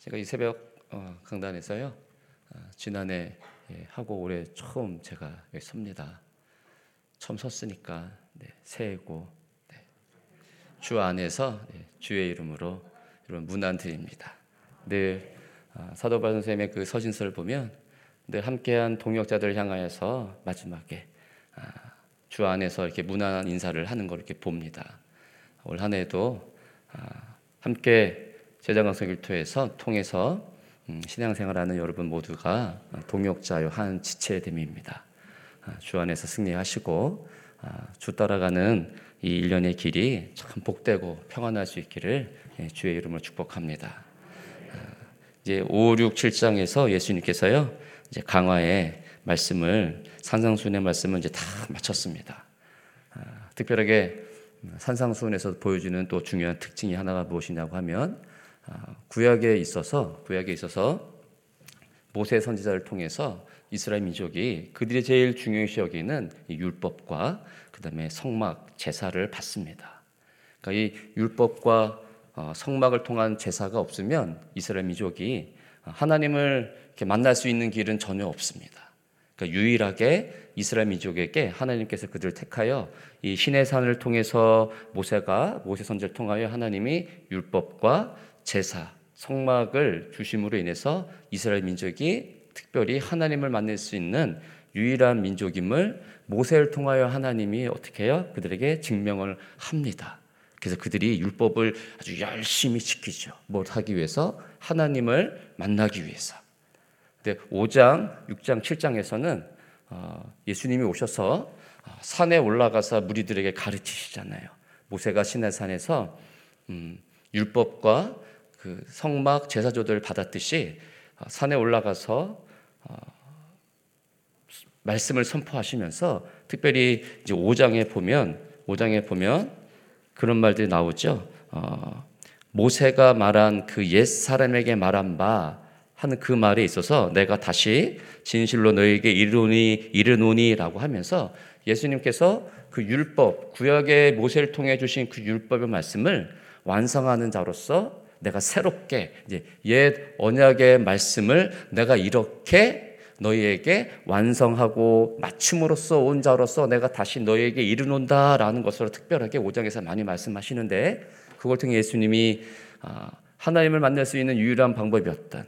제가 이 새벽 어, 강단에서요 어, 지난해 예, 하고 올해 처음 제가 여기 섭니다. 처음 섰으니까 네, 새해고 네. 주 안에서 네, 주의 이름으로 여러분 문안 드립니다. 늘 아, 사도바 선생님의 그 서신서를 보면 늘 함께한 동역자들 향하여서 마지막에 아, 주 안에서 이렇게 문안 인사를 하는 걸 이렇게 봅니다. 올 한해도 아, 함께 제자강성 일토에서 통해서 음, 신앙생활하는 여러분 모두가 동역자요 한 지체됨입니다. 주 안에서 승리하시고 주 따라가는 이 일련의 길이 참 복되고 평안할 수 있기를 예, 주의 이름으로 축복합니다. 이제 5, 6, 7장에서 예수님께서요 이제 강화의 말씀을 산상순의 말씀을 이제 다 마쳤습니다. 특별하게 산상순에서 보여주는 또 중요한 특징이 하나가 무엇이냐고 하면 구약에 있어서 구약에 있어서 모세 선지자를 통해서 이스라엘 민족이 그들이 제일 중요시 여기는 율법과 그다음에 성막 제사를 받습니다. 그러니까 이 율법과 어, 성막을 통한 제사가 없으면 이스라엘 민족이 하나님을 만날 수 있는 길은 전혀 없습니다. 그러니까 유일하게 이스라엘 민족에게 하나님께서 그들을 택하여 이 신의 산을 통해서 모세가 모세 선지를 통하여 하나님이 율법과 제사, 성막을 주심으로 인해서 이스라엘 민족이 특별히 하나님을 만날 수 있는 유일한 민족임을 모세를 통하여 하나님이 어떻게 해요? 그들에게 증명을 합니다. 그래서 그들이 율법을 아주 열심히 지키죠. 뭘 하기 위해서? 하나님을 만나기 위해서. 근데 5장, 6장, 7장에서는 예수님이 오셔서 어, 산에 올라가서 무리들에게 가르치시잖아요. 모세가 시내 산에서 음, 율법과 그 성막 제사조들을 받았듯이 어, 산에 올라가서 어, 말씀을 선포하시면서 특별히 이제 5장에 보면 5장에 보면 그런 말들이 나오죠. 어, 모세가 말한 그 옛 사람에게 말한 바 하는 그 말에 있어서 내가 다시 진실로 너에게 이르노니 이르노니라고 하면서 예수님께서 그 율법 구약의 모세를 통해 주신 그 율법의 말씀을 완성하는 자로서 내가 새롭게 옛 언약의 말씀을 내가 이렇게 너희에게 완성하고 맞춤으로써 온 자로서 내가 다시 너희에게 이르논다라는 것으로 특별하게 5장에서 많이 말씀하시는데 그걸 통해 예수님이 아, 하나님을 만날 수 있는 유일한 방법이었던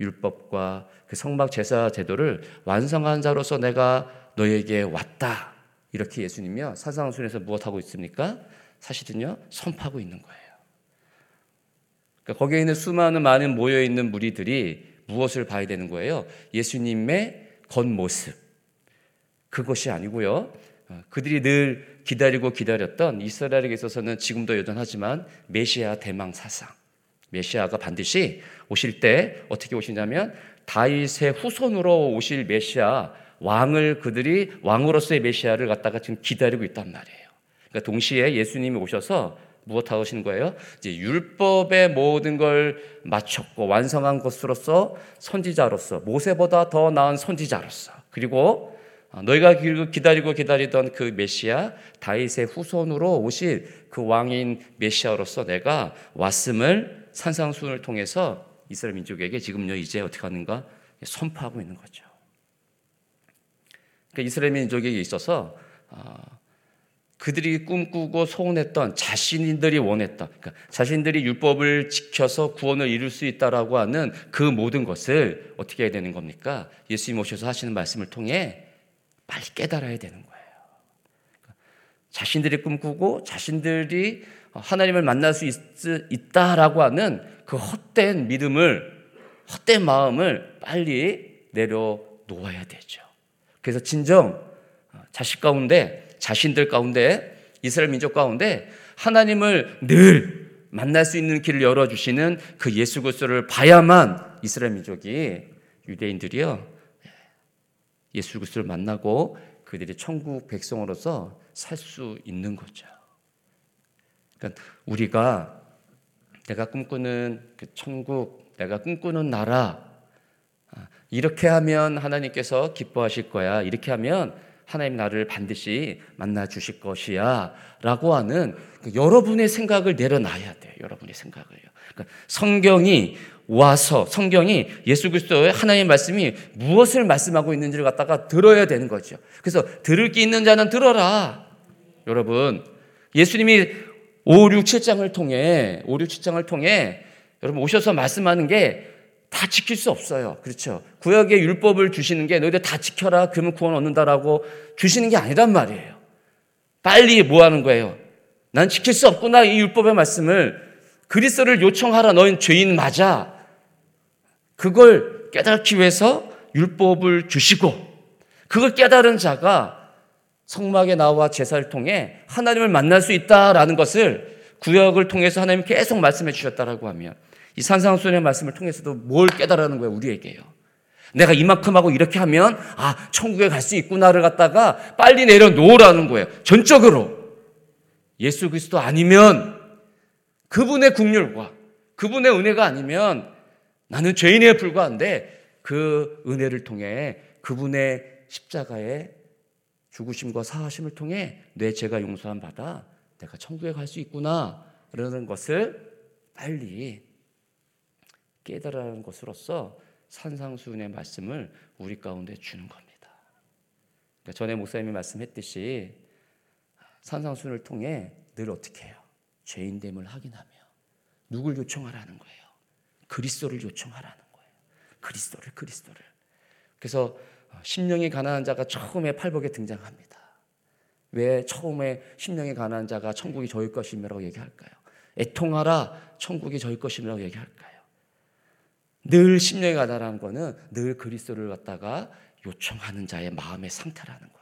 율법과 그 성막 제사 제도를 완성한 자로서 내가 너희에게 왔다. 이렇게 예수님이요 사상순에서 무엇하고 있습니까? 사실은요 선포하고 있는 거예요. 그러니까 거기에 있는 수많은 많은 모여 있는 무리들이 무엇을 봐야 되는 거예요? 예수님의 겉모습. 그것이 아니고요. 어, 그들이 늘 기다리고 기다렸던 이스라엘에게 있어서는 지금도 여전하지만 메시아 대망 사상. 메시아가 반드시 오실 때 어떻게 오시냐면 다윗의 후손으로 오실 메시아 왕을 그들이 왕으로서의 메시아를 갖다가 지금 기다리고 있단 말이에요. 그러니까 동시에 예수님이 오셔서 무엇 하시는 거예요? 이제 율법의 모든 걸 마쳤고 완성한 것으로서 선지자로서 모세보다 더 나은 선지자로서 그리고 너희가 기다리고 기다리던 그 메시아 다윗의 후손으로 오실 그 왕인 메시아로서 내가 왔음을 산상순을 통해서 이스라엘 민족에게 지금요 이제 어떻게 하는가 선포하고 있는 거죠. 그러니까 이스라엘 민족에게 있어서 그들이 꿈꾸고 소원했던 자신들이 원했던 그러니까 자신들이 율법을 지켜서 구원을 이룰 수 있다라고 하는 그 모든 것을 어떻게 해야 되는 겁니까? 예수님 오셔서 하시는 말씀을 통해 빨리 깨달아야 되는 거예요. 그러니까 자신들이 꿈꾸고 자신들이 하나님을 만날 수 있, 있다라고 하는 그 헛된 믿음을 헛된 마음을 빨리 내려놓아야 되죠. 그래서 진정 자식 가운데 자신들 가운데 이스라엘 민족 가운데 하나님을 늘 만날 수 있는 길을 열어 주시는 그 예수 그리스도를 봐야만 이스라엘 민족이 유대인들이요 예수 그리스도를 만나고 그들이 천국 백성으로서 살 수 있는 거죠. 그러니까 우리가 내가 꿈꾸는 그 천국, 내가 꿈꾸는 나라 이렇게 하면 하나님께서 기뻐하실 거야. 이렇게 하면 하나님 나를 반드시 만나 주실 것이야 라고 하는 그 여러분의 생각을 내려놔야 돼요. 여러분의 생각을요. 그러니까 성경이 와서 성경이 예수 그리스도의 하나님의 말씀이 무엇을 말씀하고 있는지를 갖다가 들어야 되는 거죠. 그래서 들을 게 있는 자는 들어라. 여러분, 예수님이 5, 6, 7장을 통해 5, 6, 7장을 통해 여러분 오셔서 말씀하는 게 다 지킬 수 없어요. 그렇죠. 구약의 율법을 주시는 게 너희들 다 지켜라. 그러면 구원 얻는다라고 주시는 게 아니란 말이에요. 빨리 뭐 하는 거예요? 난 지킬 수 없구나. 이 율법의 말씀을 그리스도를 요청하라. 너희는 죄인 맞아. 그걸 깨닫기 위해서 율법을 주시고 그걸 깨달은 자가 성막에 나와 제사를 통해 하나님을 만날 수 있다라는 것을 구역을 통해서 하나님 계속 말씀해 주셨다라고 하면 이 산상수훈의 말씀을 통해서도 뭘 깨달아는 거예요, 우리에게요. 내가 이만큼 하고 이렇게 하면 아, 천국에 갈 수 있구나를 갖다가 빨리 내려놓으라는 거예요. 전적으로. 예수 그리스도 아니면 그분의 국률과 그분의 은혜가 아니면 나는 죄인에 불과한데 그 은혜를 통해 그분의 십자가의 죽으심과 사하심을 통해 내 죄가 용서함 받아 내가 천국에 갈 수 있구나 라는 것을 빨리 깨달아는 것으로서 산상수훈의 말씀을 우리 가운데 주는 겁니다. 그러니까 전에 목사님이 말씀했듯이 산상수훈을 통해 늘 어떻게 해요? 죄인됨을 확인하며 누굴 요청하라는 거예요? 그리스도를 요청하라는 거예요. 그리스도를 그리스도를. 그래서 심령이 가난한 자가 처음에 팔복에 등장합니다. 왜 처음에 심령이 가난한 자가 천국이 저희 것임이라고 얘기할까요? 애통하라 천국이 저희 것임이라고 얘기할까요? 늘 심령이 가난한 거는 늘 그리스도를 갖다가 요청하는 자의 마음의 상태라는 거예요.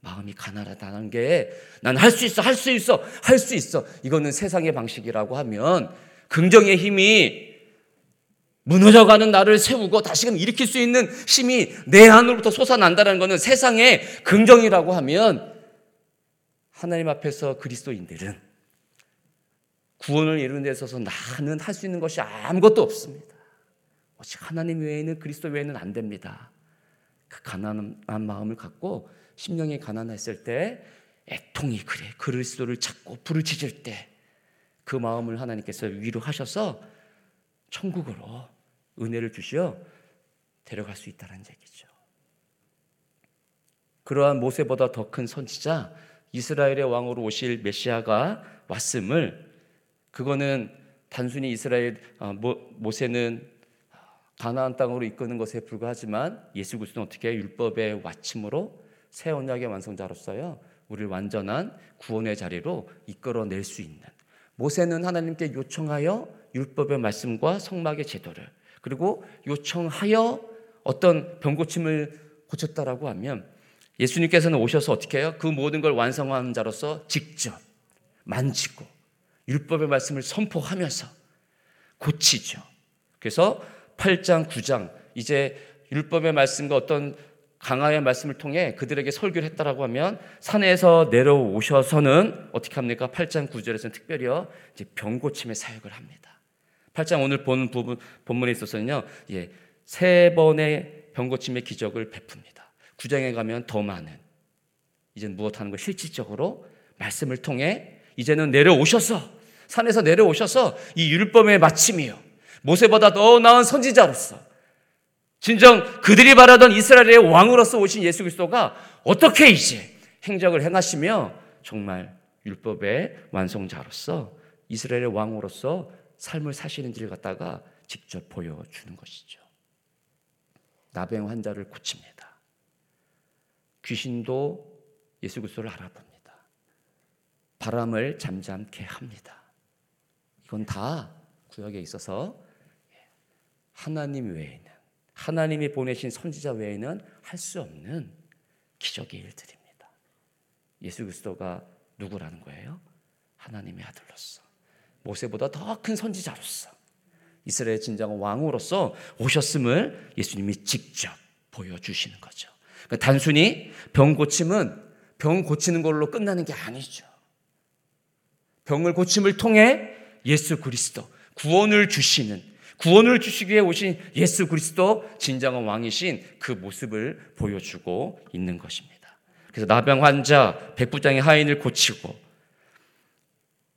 마음이 가난하다는 게 난 할 수 있어, 할 수 있어, 할 수 있어. 이거는 세상의 방식이라고 하면 긍정의 힘이 무너져가는 나를 세우고 다시금 일으킬 수 있는 힘이 내 안으로부터 솟아난다는 것은 세상의 긍정이라고 하면 하나님 앞에서 그리스도인들은 구원을 이루는 데 있어서 나는 할 수 있는 것이 아무것도 없습니다. 오직 하나님 외에는 그리스도 외에는 안 됩니다. 그 가난한 마음을 갖고 심령이 가난했을 때 애통이 그래 그리스도를 찾고 부르짖을 때 그 마음을 하나님께서 위로하셔서 천국으로 은혜를 주시어 데려갈 수 있다는 얘기죠. 그러한 모세보다 더 큰 선지자 이스라엘의 왕으로 오실 메시아가 왔음을 그거는 단순히 이스라엘 어, 모세는 가나안 땅으로 이끄는 것에 불과하지만 예수 그리스도는 어떻게 율법의 와침으로 새 언약의 완성자로서요. 우리를 완전한 구원의 자리로 이끌어낼 수 있는 모세는 하나님께 요청하여 율법의 말씀과 성막의 제도를 그리고 요청하여 어떤 병고침을 고쳤다라고 하면 예수님께서는 오셔서 어떻게 해요? 그 모든 걸 완성하는 자로서 직접 만지고 율법의 말씀을 선포하면서 고치죠. 그래서 8장, 9장 이제 율법의 말씀과 어떤 강화의 말씀을 통해 그들에게 설교를 했다라고 하면 산에서 내려오셔서는 어떻게 합니까? 8장 9절에서는 특별히요. 이제 병 고침의 사역을 합니다. 8장 오늘 본 부분 본문에 있어서는요. 예. 세 번의 병 고침의 기적을 베풉니다. 9장에 가면 더 많은 이제는 무엇 하는 거 실질적으로 말씀을 통해 이제는 내려오셔서 산에서 내려오셔서 이 율법의 마침이요. 모세보다 더 나은 선지자로서 진정 그들이 바라던 이스라엘의 왕으로서 오신 예수 그리스도가 어떻게 이제 행적을 행하시며 정말 율법의 완성자로서 이스라엘의 왕으로서 삶을 사시는지를 갖다가 직접 보여주는 것이죠. 나병 환자를 고칩니다. 귀신도 예수 그리스도를 알아봅니다. 바람을 잠잠케 합니다. 이건 다 구역에 있어서 하나님 외에는 하나님이 보내신 선지자 외에는 할 수 없는 기적의 일들입니다. 예수 그리스도가 누구라는 거예요? 하나님의 아들로서 모세보다 더 큰 선지자로서 이스라엘 진정 왕으로서 오셨음을 예수님이 직접 보여주시는 거죠. 그러니까 단순히 병 고침은 병 고치는 걸로 끝나는 게 아니죠. 병을 고침을 통해 예수 그리스도 구원을 주시는 구원을 주시기 위해 오신 예수 그리스도 진정한 왕이신 그 모습을 보여주고 있는 것입니다. 그래서 나병 환자 백부장의 하인을 고치고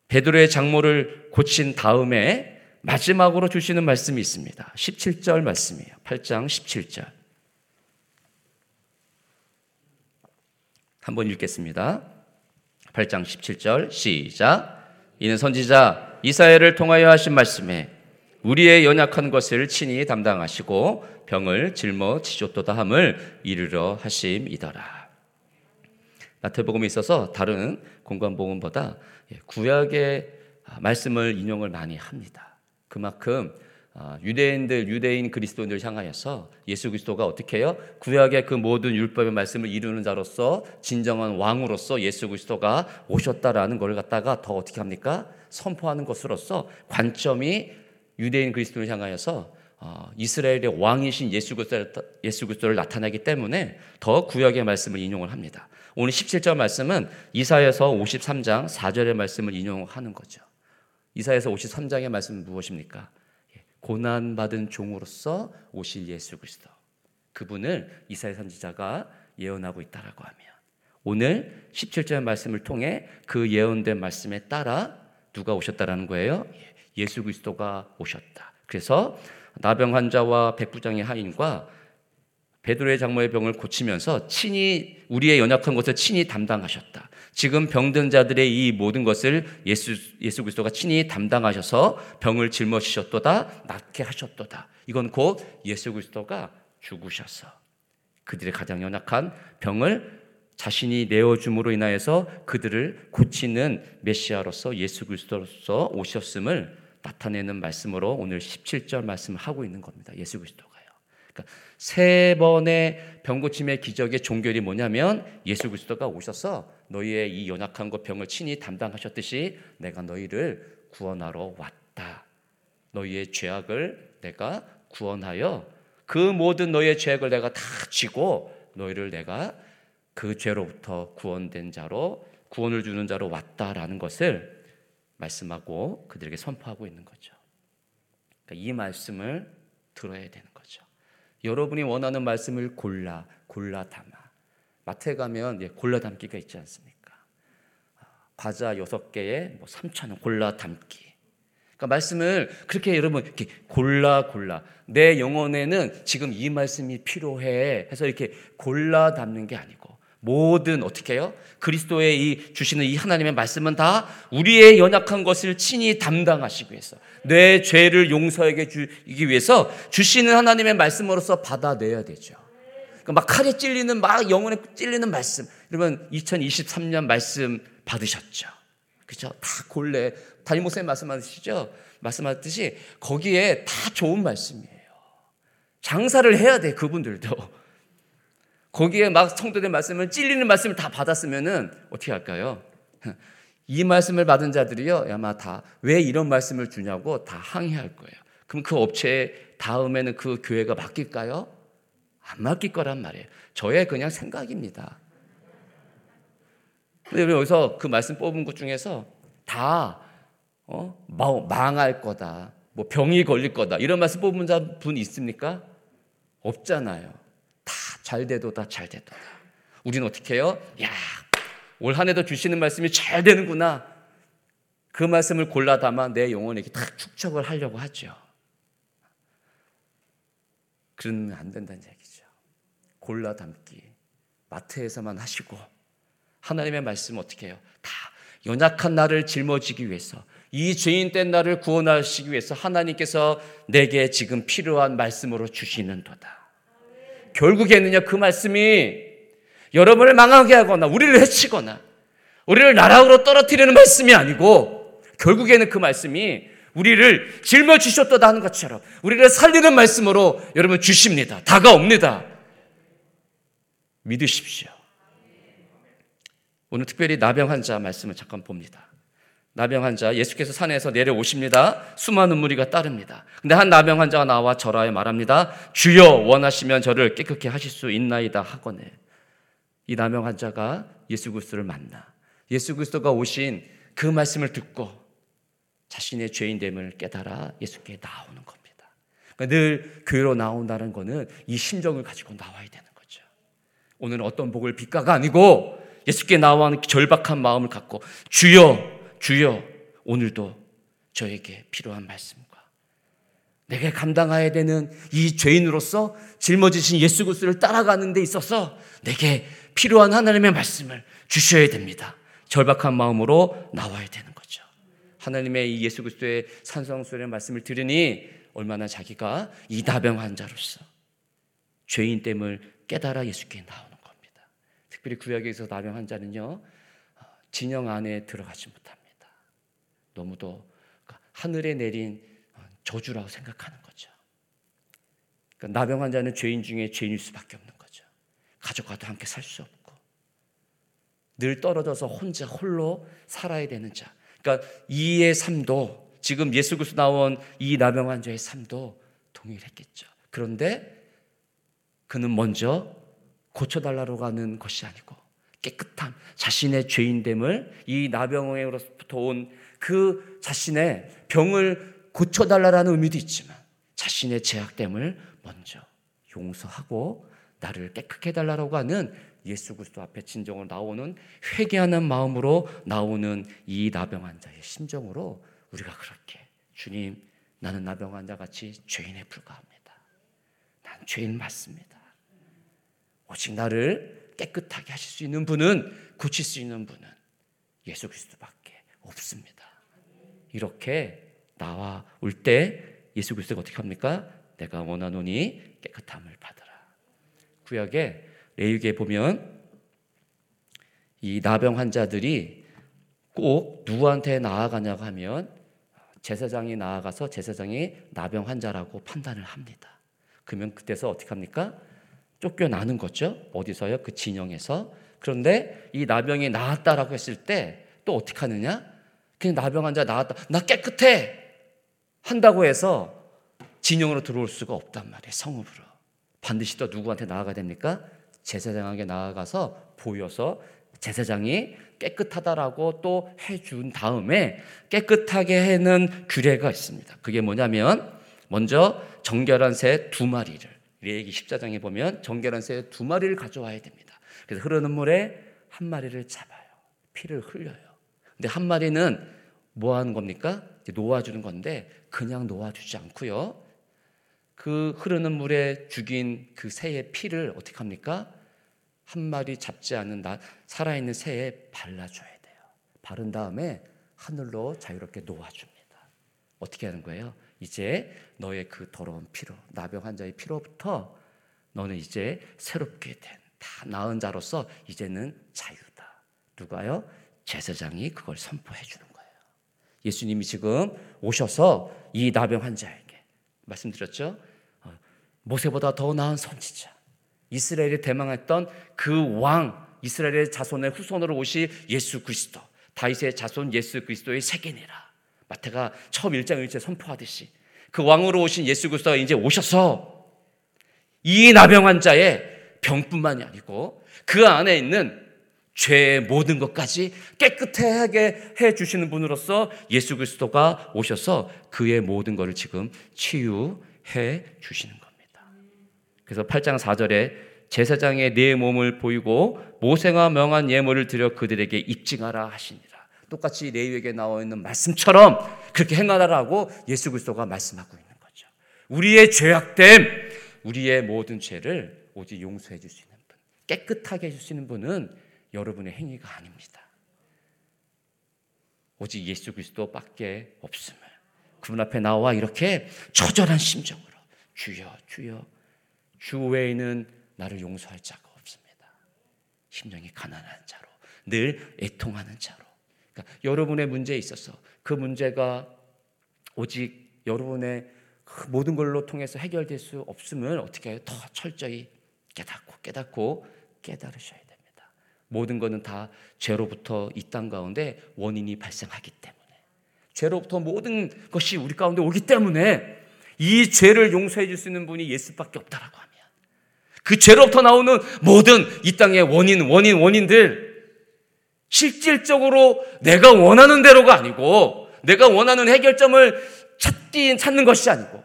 베드로의 장모를 고친 다음에 마지막으로 주시는 말씀이 있습니다. 17절 말씀이에요. 8장 17절. 한번 읽겠습니다. 8장 17절 시작. 이는 선지자 이사야를 통하여 하신 말씀에 우리의 연약한 것을 친히 담당하시고 병을 짊어지셨도다 함을 이르러 하심이더라. 마태복음에 있어서 다른 공관복음보다 구약의 말씀을 인용을 많이 합니다. 그만큼 아, 유대인들, 유대인 그리스도인들 향하여서 예수 그리스도가 어떻게 해요? 구약의 그 모든 율법의 말씀을 이루는 자로서 진정한 왕으로서 예수 그리스도가 오셨다라는 걸 갖다가 더 어떻게 합니까? 선포하는 것으로서 관점이 유대인 그리스도를 향하여서 어, 이스라엘의 왕이신 예수 그리스도를, 나타내기 때문에 더 구약의 말씀을 인용을 합니다. 오늘 17절 말씀은 이사에서 53장 4절의 말씀을 인용하는 거죠. 이사에서 53장의 말씀은 무엇입니까? 고난 받은 종으로서 오실 예수 그리스도. 그분을 이사야 선지자가 예언하고 있다라고 하면 오늘 17절 말씀을 통해 그 예언된 말씀에 따라 누가 오셨다라는 거예요? 예수 그리스도가 오셨다. 그래서 나병 환자와 백부장의 하인과 베드로의 장모의 병을 고치면서 친히 우리의 연약한 것을 친히 담당하셨다. 지금 병든 자들의 이 모든 것을 예수 예수 그리스도가 친히 담당하셔서 병을 짊어지셨도다 낫게 하셨도다. 이건 곧 예수 그리스도가 죽으셔서 그들의 가장 연약한 병을 자신이 내어 줌으로 인하여서 그들을 고치는 메시아로서 예수 그리스도로서 오셨음을 나타내는 말씀으로 오늘 17절 말씀을 하고 있는 겁니다. 예수 그리스도가요. 그러니까 세 번의 병 고침의 기적의 종결이 뭐냐면 예수 그리스도가 오셔서 너희의 이 연약한 것 병을 친히 담당하셨듯이 내가 너희를 구원하러 왔다. 너희의 죄악을 내가 구원하여 그 모든 너희의 죄악을 내가 다 지고 너희를 내가 그 죄로부터 구원된 자로 구원을 주는 자로 왔다라는 것을 말씀하고 그들에게 선포하고 있는 거죠. 그러니까 이 말씀을 들어야 되는 거죠. 여러분이 원하는 말씀을 골라 골라 담아. 마트에 가면 예, 골라 담기가 있지 않습니까? 아, 과자 여섯 개에 뭐 3천 원 골라 담기. 그러니까 말씀을 그렇게 여러분 이렇게 골라 골라 내 영혼에는 지금 이 말씀이 필요해 해서 이렇게 골라 담는 게 아니고 모든 어떻게 해요? 그리스도의 이 주시는 이 하나님의 말씀은 다 우리의 연약한 것을 친히 담당하시기 위해서 내 죄를 용서하게 주기 위해서 주시는 하나님의 말씀으로서 받아내야 되죠. 그러니까 막 칼에 찔리는 막 영혼에 찔리는 말씀. 여러분 2023년 말씀 받으셨죠. 그죠? 다 골래 담임 목사님 말씀하시죠. 말씀하듯이 거기에 다 좋은 말씀이에요. 장사를 해야 돼 그분들도. 거기에 막 성도들 말씀을 찔리는 말씀을 다 받았으면은 어떻게 할까요? 이 말씀을 받은 자들이요 아마 다 왜 이런 말씀을 주냐고 다 항의할 거예요. 그럼 그 업체 다음에는 그 교회가 맡길까요? 안 맡길 거란 말이에요. 저의 그냥 생각입니다. 근데 여기서 그 말씀 뽑은 것 중에서 다 어? 망할 거다. 뭐 병이 걸릴 거다. 이런 말씀 뽑은 분 있습니까? 없잖아요. 잘 돼도다, 잘 돼도다. 우리는 어떻게 해요? 야, 올 한 해도 주시는 말씀이 잘 되는구나. 그 말씀을 골라 담아 내 영혼에게 딱 축적을 하려고 하죠. 그러면 안 된다는 얘기죠. 골라 담기. 마트에서만 하시고 하나님의 말씀 어떻게 해요? 다 연약한 나를 짊어지기 위해서 이 죄인 된 나를 구원하시기 위해서 하나님께서 내게 지금 필요한 말씀으로 주시는 도다. 결국에는요, 그 말씀이 여러분을 망하게 하거나, 우리를 해치거나, 우리를 나락으로 떨어뜨리는 말씀이 아니고, 결국에는 그 말씀이 우리를 짊어지셨다 하는 것처럼, 우리를 살리는 말씀으로 여러분 주십니다. 다가옵니다. 믿으십시오. 오늘 특별히 나병 환자 말씀을 잠깐 봅니다. 나병 환자 예수께서 산에서 내려오십니다. 수많은 무리가 따릅니다. 근데 한 나병 환자가 나와 절하에 말합니다. 주여 원하시면 저를 깨끗게 하실 수 있나이다 하거늘. 이 나병 환자가 예수 그리스도를 만나 예수 그리스도가 오신 그 말씀을 듣고 자신의 죄인됨을 깨달아 예수께 나오는 겁니다. 그러니까 늘 교회로 나온다는 것은 이 심정을 가지고 나와야 되는 거죠. 오늘은 어떤 복을 빌까가 아니고 예수께 나와 절박한 마음을 갖고 주여, 주여, 오늘도 저에게 필요한 말씀과 내가 감당해야 되는 이 죄인으로서 짊어지신 예수 그리스도를 따라가는 데 있어서 내게 필요한 하나님의 말씀을 주셔야 됩니다. 절박한 마음으로 나와야 되는 거죠. 하나님의 이 예수 그리스도의 산성소리의 말씀을 들으니 얼마나 자기가 이 다병 환자로서 죄인 됨을 깨달아 예수께 나오는 겁니다. 특별히 구약에서 다병 환자는요 진영 안에 들어가지 못합니다. 너무도 하늘에 내린 저주라고 생각하는 거죠. 그러니까 나병 환자는 죄인 중에 죄인일 수밖에 없는 거죠. 가족과도 함께 살 수 없고 늘 떨어져서 혼자 홀로 살아야 되는 자. 그러니까 이의 삶도 지금 예수 그리스도 나온 이 나병 환자의 삶도 동일했겠죠. 그런데 그는 먼저 고쳐달라고 가는 것이 아니고 깨끗함, 자신의 죄인됨을 이 나병으로부터 온 그 자신의 병을 고쳐달라는 의미도 있지만 자신의 죄악됨을 먼저 용서하고 나를 깨끗게 해달라고 하는 예수 그리스도 앞에 진정으로 나오는 회개하는 마음으로 나오는 이 나병 환자의 심정으로 우리가 그렇게 주님 나는 나병 환자 같이 죄인에 불과합니다. 난 죄인 맞습니다. 오직 나를 깨끗하게 하실 수 있는 분은 고칠 수 있는 분은 예수 그리스도밖에 없습니다. 이렇게 나와 올 때 예수 그리스도가 어떻게 합니까? 내가 원하노니 깨끗함을 받으라. 구약에 레위기에 보면 이 나병 환자들이 꼭 누구한테 나아가냐고 하면 제사장이 나아가서 제사장이 나병 환자라고 판단을 합니다. 그러면 그때서 어떻게 합니까? 쫓겨나는 거죠. 어디서요? 그 진영에서. 그런데 이 나병이 나았다라고 했을 때 또 어떻게 하느냐? 그냥 나병 환자 나았다. 나 깨끗해. 한다고 해서 진영으로 들어올 수가 없단 말이에요. 성읍으로. 반드시 또 누구한테 나아가야 됩니까? 제사장에게 나아가서 보여서 제사장이 깨끗하다라고 또 해준 다음에 깨끗하게 해는 규례가 있습니다. 그게 뭐냐면 먼저 정결한 새 두 마리를 레기 14장에 보면 정결한 새 두 마리를 가져와야 됩니다. 그래서 흐르는 물에 한 마리를 잡아요. 피를 흘려요. 근데 한 마리는 뭐 하는 겁니까? 놓아주는 건데 그냥 놓아주지 않고요. 그 흐르는 물에 죽인 그 새의 피를 어떻게 합니까? 한 마리 잡지 않은 나, 살아있는 새에 발라줘야 돼요. 바른 다음에 하늘로 자유롭게 놓아줍니다. 어떻게 하는 거예요? 이제 너의 그 더러운 피로, 나병 환자의 피로부터 너는 이제 새롭게 된, 다 나은 자로서 이제는 자유다. 누가요? 제사장이 그걸 선포해 주는 거예요. 예수님이 지금 오셔서 이 나병 환자에게 말씀드렸죠. 어, 모세보다 더 나은 선지자, 이스라엘이 대망했던 그 왕, 이스라엘의 자손의 후손으로 오시 예수 그리스도, 다윗의 자손 예수 그리스도의 세계니라. 마태가 처음 1장 1절 선포하듯이 그 왕으로 오신 예수 그리스도가 이제 오셔서 이 나병 환자의 병뿐만이 아니고 그 안에 있는 죄의 모든 것까지 깨끗하게 해 주시는 분으로서 예수 그리스도가 오셔서 그의 모든 것을 지금 치유해 주시는 겁니다. 그래서 8장 4절에 제사장의 내 몸을 보이고 모세가 명한 예물을 드려 그들에게 입증하라 하시니라. 똑같이 레위에게 나와 있는 말씀처럼 그렇게 행하라고 예수 그리스도가 말씀하고 있는 거죠. 우리의 죄악됨, 우리의 모든 죄를 오직 용서해 있는 분, 깨끗하게 해 주시는 분은 여러분의 행위가 아닙니다. 오직 예수 그리스도밖에 없음을 그분 앞에 나와 이렇게 처절한 심정으로 주여 주여 주 외에는 나를 용서할 자가 없습니다. 심령이 가난한 자로 늘 애통하는 자로 그러니까 여러분의 문제에 있어서 그 문제가 오직 여러분의 그 모든 걸로 통해서 해결될 수 없으면 어떻게? 더 철저히 깨닫고 깨닫고 깨달으셔야 돼요. 모든 것은 다 죄로부터 이 땅 가운데 원인이 발생하기 때문에 죄로부터 모든 것이 우리 가운데 오기 때문에 이 죄를 용서해 줄 수 있는 분이 예수밖에 없다라고 하면 그 죄로부터 나오는 모든 이 땅의 원인, 원인, 원인들 실질적으로 내가 원하는 대로가 아니고 내가 원하는 해결점을 찾기 찾는 것이 아니고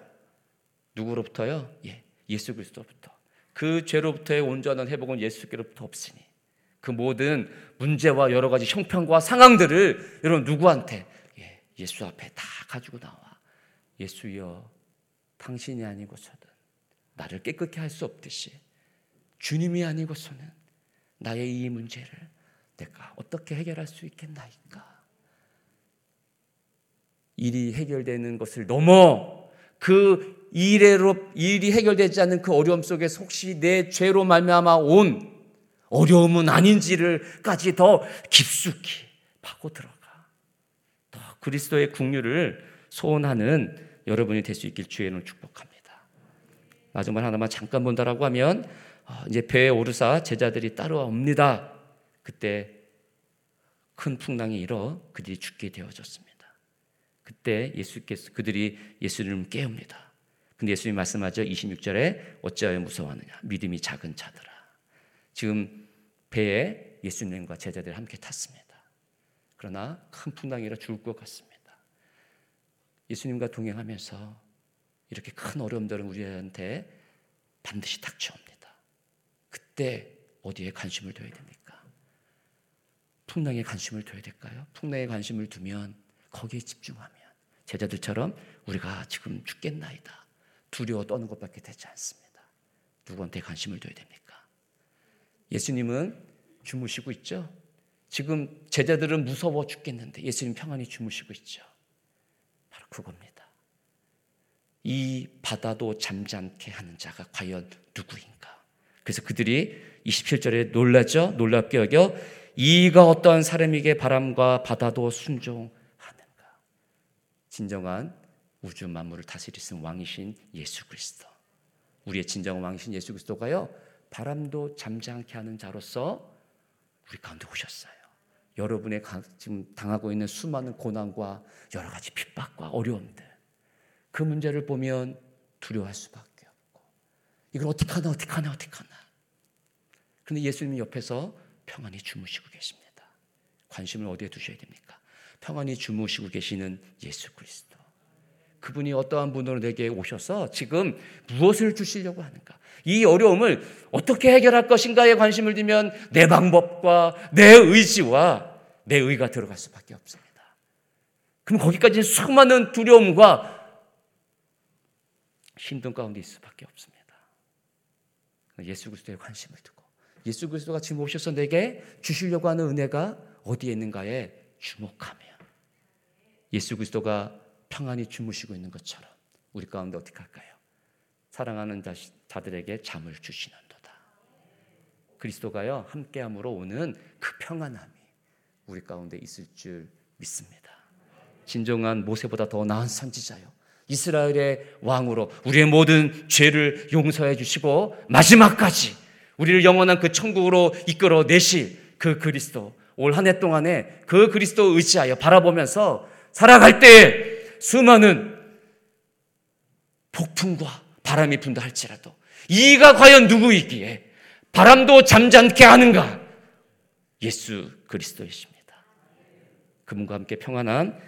누구로부터요? 예, 예수 그리스도부터 그그 죄로부터의 온전한 회복은 예수께로부터 없으니 그 모든 문제와 여러 가지 형편과 상황들을 여러분 누구한테? 예, 예수 앞에 다 가지고 나와. 예수여 당신이 아니고서는 나를 깨끗게 할 수 없듯이 주님이 아니고서는 나의 이 문제를 내가 어떻게 해결할 수 있겠나이까? 일이 해결되는 것을 넘어 그 일로 일이 해결되지 않는 그 어려움 속에 혹시 내 죄로 말미암아 온 어려움은 아닌지를까지 더 깊숙이 파고 들어가. 더 그리스도의 국류를 소원하는 여러분이 될 수 있길 주의 는 축복합니다. 마지막 하나만 잠깐 본다라고 하면 어, 이제 배에 오르사 제자들이 따라옵니다. 그때 큰 풍랑이 일어 그들이 죽게 되어졌습니다. 그때 예수께서 그들이 예수님을 깨웁니다. 근데 예수님 말씀하죠. 26절에 어찌하여 무서워하느냐? 믿음이 작은 자들아. 지금 배에 예수님과 제자들이 함께 탔습니다. 그러나 큰 풍랑이라 죽을 것 같습니다. 예수님과 동행하면서 이렇게 큰 어려움들은 우리한테 반드시 닥쳐옵니다. 그때 어디에 관심을 둬야 됩니까? 풍랑에 관심을 둬야 될까요? 풍랑에 관심을 두면 거기에 집중하면 제자들처럼 우리가 지금 죽겠나이다. 두려워 떠는 것밖에 되지 않습니다. 누구한테 관심을 둬야 됩니까? 예수님은 주무시고 있죠. 지금 제자들은 무서워 죽겠는데 예수님 평안히 주무시고 있죠. 바로 그겁니다. 이 바다도 잠잠케 하는 자가 과연 누구인가? 그래서 그들이 27절에 놀라죠. 놀랍게 여겨 이가 어떤 사람에게 바람과 바다도 순종하는가? 진정한 우주 만물을 다스리신 왕이신 예수 그리스도. 우리의 진정한 왕이신 예수 그리스도가요. 바람도 잠잠케 하는 자로서 우리 가운데 오셨어요. 여러분의 지금 당하고 있는 수많은 고난과 여러 가지 핍박과 어려움들 그 문제를 보면 두려워할 수밖에 없고 이걸 어떻게 하나 어떻게 하나 어떻게 하나 그런데 예수님이 옆에서 평안히 주무시고 계십니다. 관심을 어디에 두셔야 됩니까? 평안히 주무시고 계시는 예수 그리스도. 그분이 어떠한 분으로 내게 오셔서 지금 무엇을 주시려고 하는가? 이 어려움을 어떻게 해결할 것인가에 관심을 두면 내 방법과 내 의지와 내 의가 들어갈 수밖에 없습니다. 그럼 거기까지 수많은 두려움과 힘든 가운데 있을 수밖에 없습니다. 예수 그리스도에 관심을 두고 예수 그리스도가 지금 오셔서 내게 주시려고 하는 은혜가 어디에 있는가에 주목하며 예수 그리스도가 평안히 주무시고 있는 것처럼 우리 가운데 어떻게 할까요? 사랑하는 자들에게 잠을 주시는도다. 그리스도가요 함께함으로 오는 그 평안함이 우리 가운데 있을 줄 믿습니다. 진정한 모세보다 더 나은 선지자요. 이스라엘의 왕으로 우리의 모든 죄를 용서해 주시고 마지막까지 우리를 영원한 그 천국으로 이끌어 내실 그 그리스도 올 한 해 동안에 그 그리스도 의지하여 바라보면서 살아갈 때 수많은 폭풍과 바람이 분다 할지라도 이가 과연 누구이기에 바람도 잠잠케 하는가? 예수 그리스도이십니다. 그분과 함께 평안한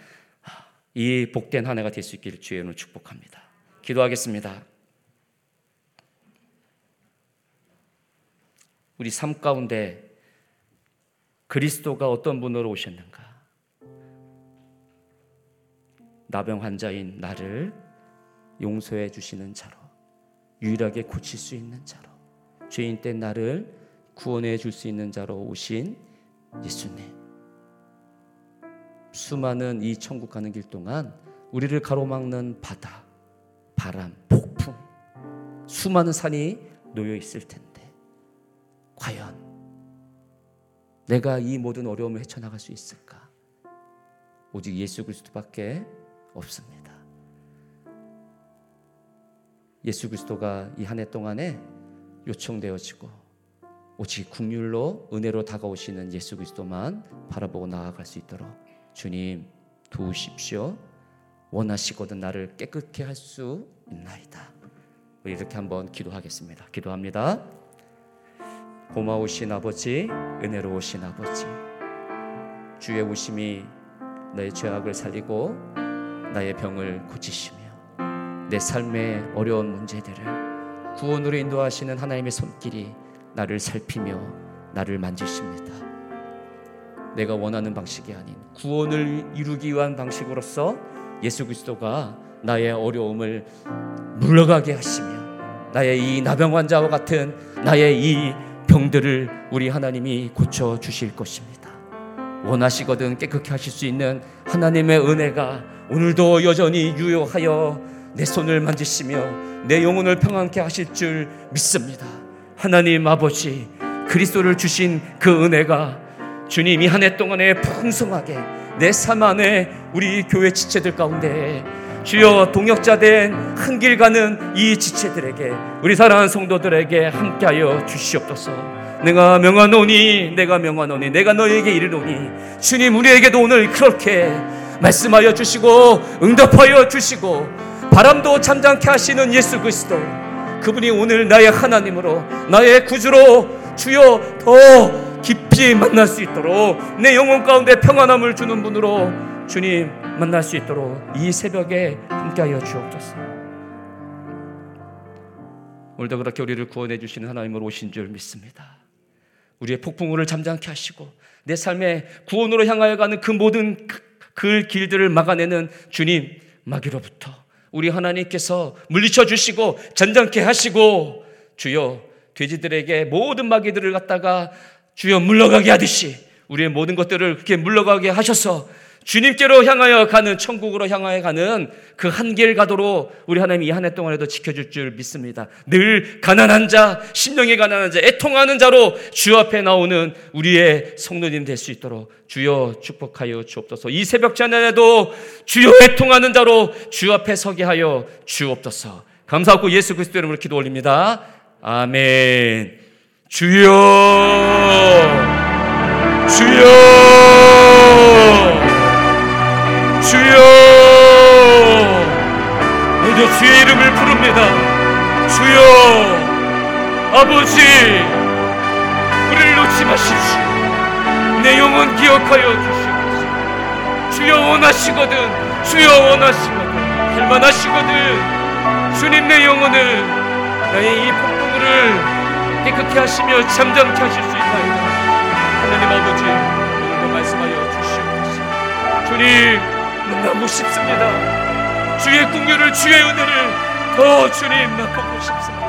이 복된 한 해가 될 수 있기를 이름으로 축복합니다. 기도하겠습니다. 우리 삶 가운데 그리스도가 어떤 분으로 오셨는가? 나병 환자인 나를 용서해 주시는 자로 유일하게 고칠 수 있는 자로 죄인 때 나를 구원해 줄 수 있는 자로 오신 예수님. 수많은 이 천국 가는 길 동안 우리를 가로막는 바다, 바람, 폭풍, 수많은 산이 놓여 있을 텐데 과연 내가 이 모든 어려움을 헤쳐나갈 수 있을까? 오직 예수 그리스도밖에 없습니다. 예수 그리스도가 이 한 해 동안에 요청되어지고 오직 국률로 은혜로 다가오시는 예수 그리스도만 바라보고 나아갈 수 있도록 주님 도우십시오. 원하시거든 나를 깨끗게 할 수 있나이다. 우리 이렇게 한번 기도하겠습니다. 기도합니다. 고마우신 아버지, 은혜로우신 아버지, 주의 오심이 나의 죄악을 살리고 나의 병을 고치시며 내 삶의 어려운 문제들을 구원으로 인도하시는 하나님의 손길이 나를 살피며 나를 만지십니다. 내가 원하는 방식이 아닌 구원을 이루기 위한 방식으로서 예수 그리스도가 나의 어려움을 물러가게 하시며 나의 이 나병 환자와 같은 나의 이 병들을 우리 하나님이 고쳐 주실 것입니다. 원하시거든 깨끗게 하실 수 있는 하나님의 은혜가 오늘도 여전히 유효하여 내 손을 만지시며 내 영혼을 평안케 하실 줄 믿습니다. 하나님 아버지 그리스도를 주신 그 은혜가 주님 이 한 해 동안에 풍성하게 내 삶 안에 우리 교회 지체들 가운데 주여 동역자 된 한길 가는 이 지체들에게 우리 사랑하는 성도들에게 함께하여 주시옵소서. 내가 명하노니 내가 명하노니 내가 너에게 이르노니 주님 우리에게도 오늘 그렇게 말씀하여 주시고 응답하여 주시고 바람도 잠잠케 하시는 예수 그리스도 그분이 오늘 나의 하나님으로 나의 구주로 주여 더 깊이 만날 수 있도록 내 영혼 가운데 평안함을 주는 분으로 주님 만날 수 있도록 이 새벽에 함께하여 주옵소서. 오늘도 그렇게 우리를 구원해 주시는 하나님으로 오신 줄 믿습니다. 우리의 폭풍우를 잠잠케 하시고 내 삶의 구원으로 향하여 가는 그 모든 그, 그 길들을 막아내는 주님 마귀로부터 우리 하나님께서 물리쳐 주시고 잔잔케 하시고 주여 돼지들에게 모든 마귀들을 갖다가 주여 물러가게 하듯이 우리의 모든 것들을 그렇게 물러가게 하셔서 주님께로 향하여 가는 천국으로 향하여 가는 그 한 길 가도록 우리 하나님 이 한 해 동안에도 지켜줄 줄 믿습니다. 늘 가난한 자, 심령이 가난한 자, 애통하는 자로 주 앞에 나오는 우리의 성도님 될 수 있도록 주여 축복하여 주옵소서. 이 새벽 찬양에도 주여 애통하는 자로 주 앞에 서게 하여 주옵소서. 감사하고 예수 그리스도 이름으로 기도 올립니다. 아멘. 주여, 주여. 주여! 모두 주의 이름을 부릅니다. 주여 아버지 우리를 놓지 마십시오. 내 영혼 기억하여 주시옵소서. 주여 원하시거든 주여 원하시거든 할만하시거든. 주님 내 영혼을 나의 이 폭풍우를 깨끗게 하시며 잠잠케 하실 수 있나이다. 하나님 아버지 오늘도 말씀하여 주시옵소서. 주님 만나고 싶습니다. 주의 궁유를 주의 은혜를 더 주님 맛보고 싶습니다.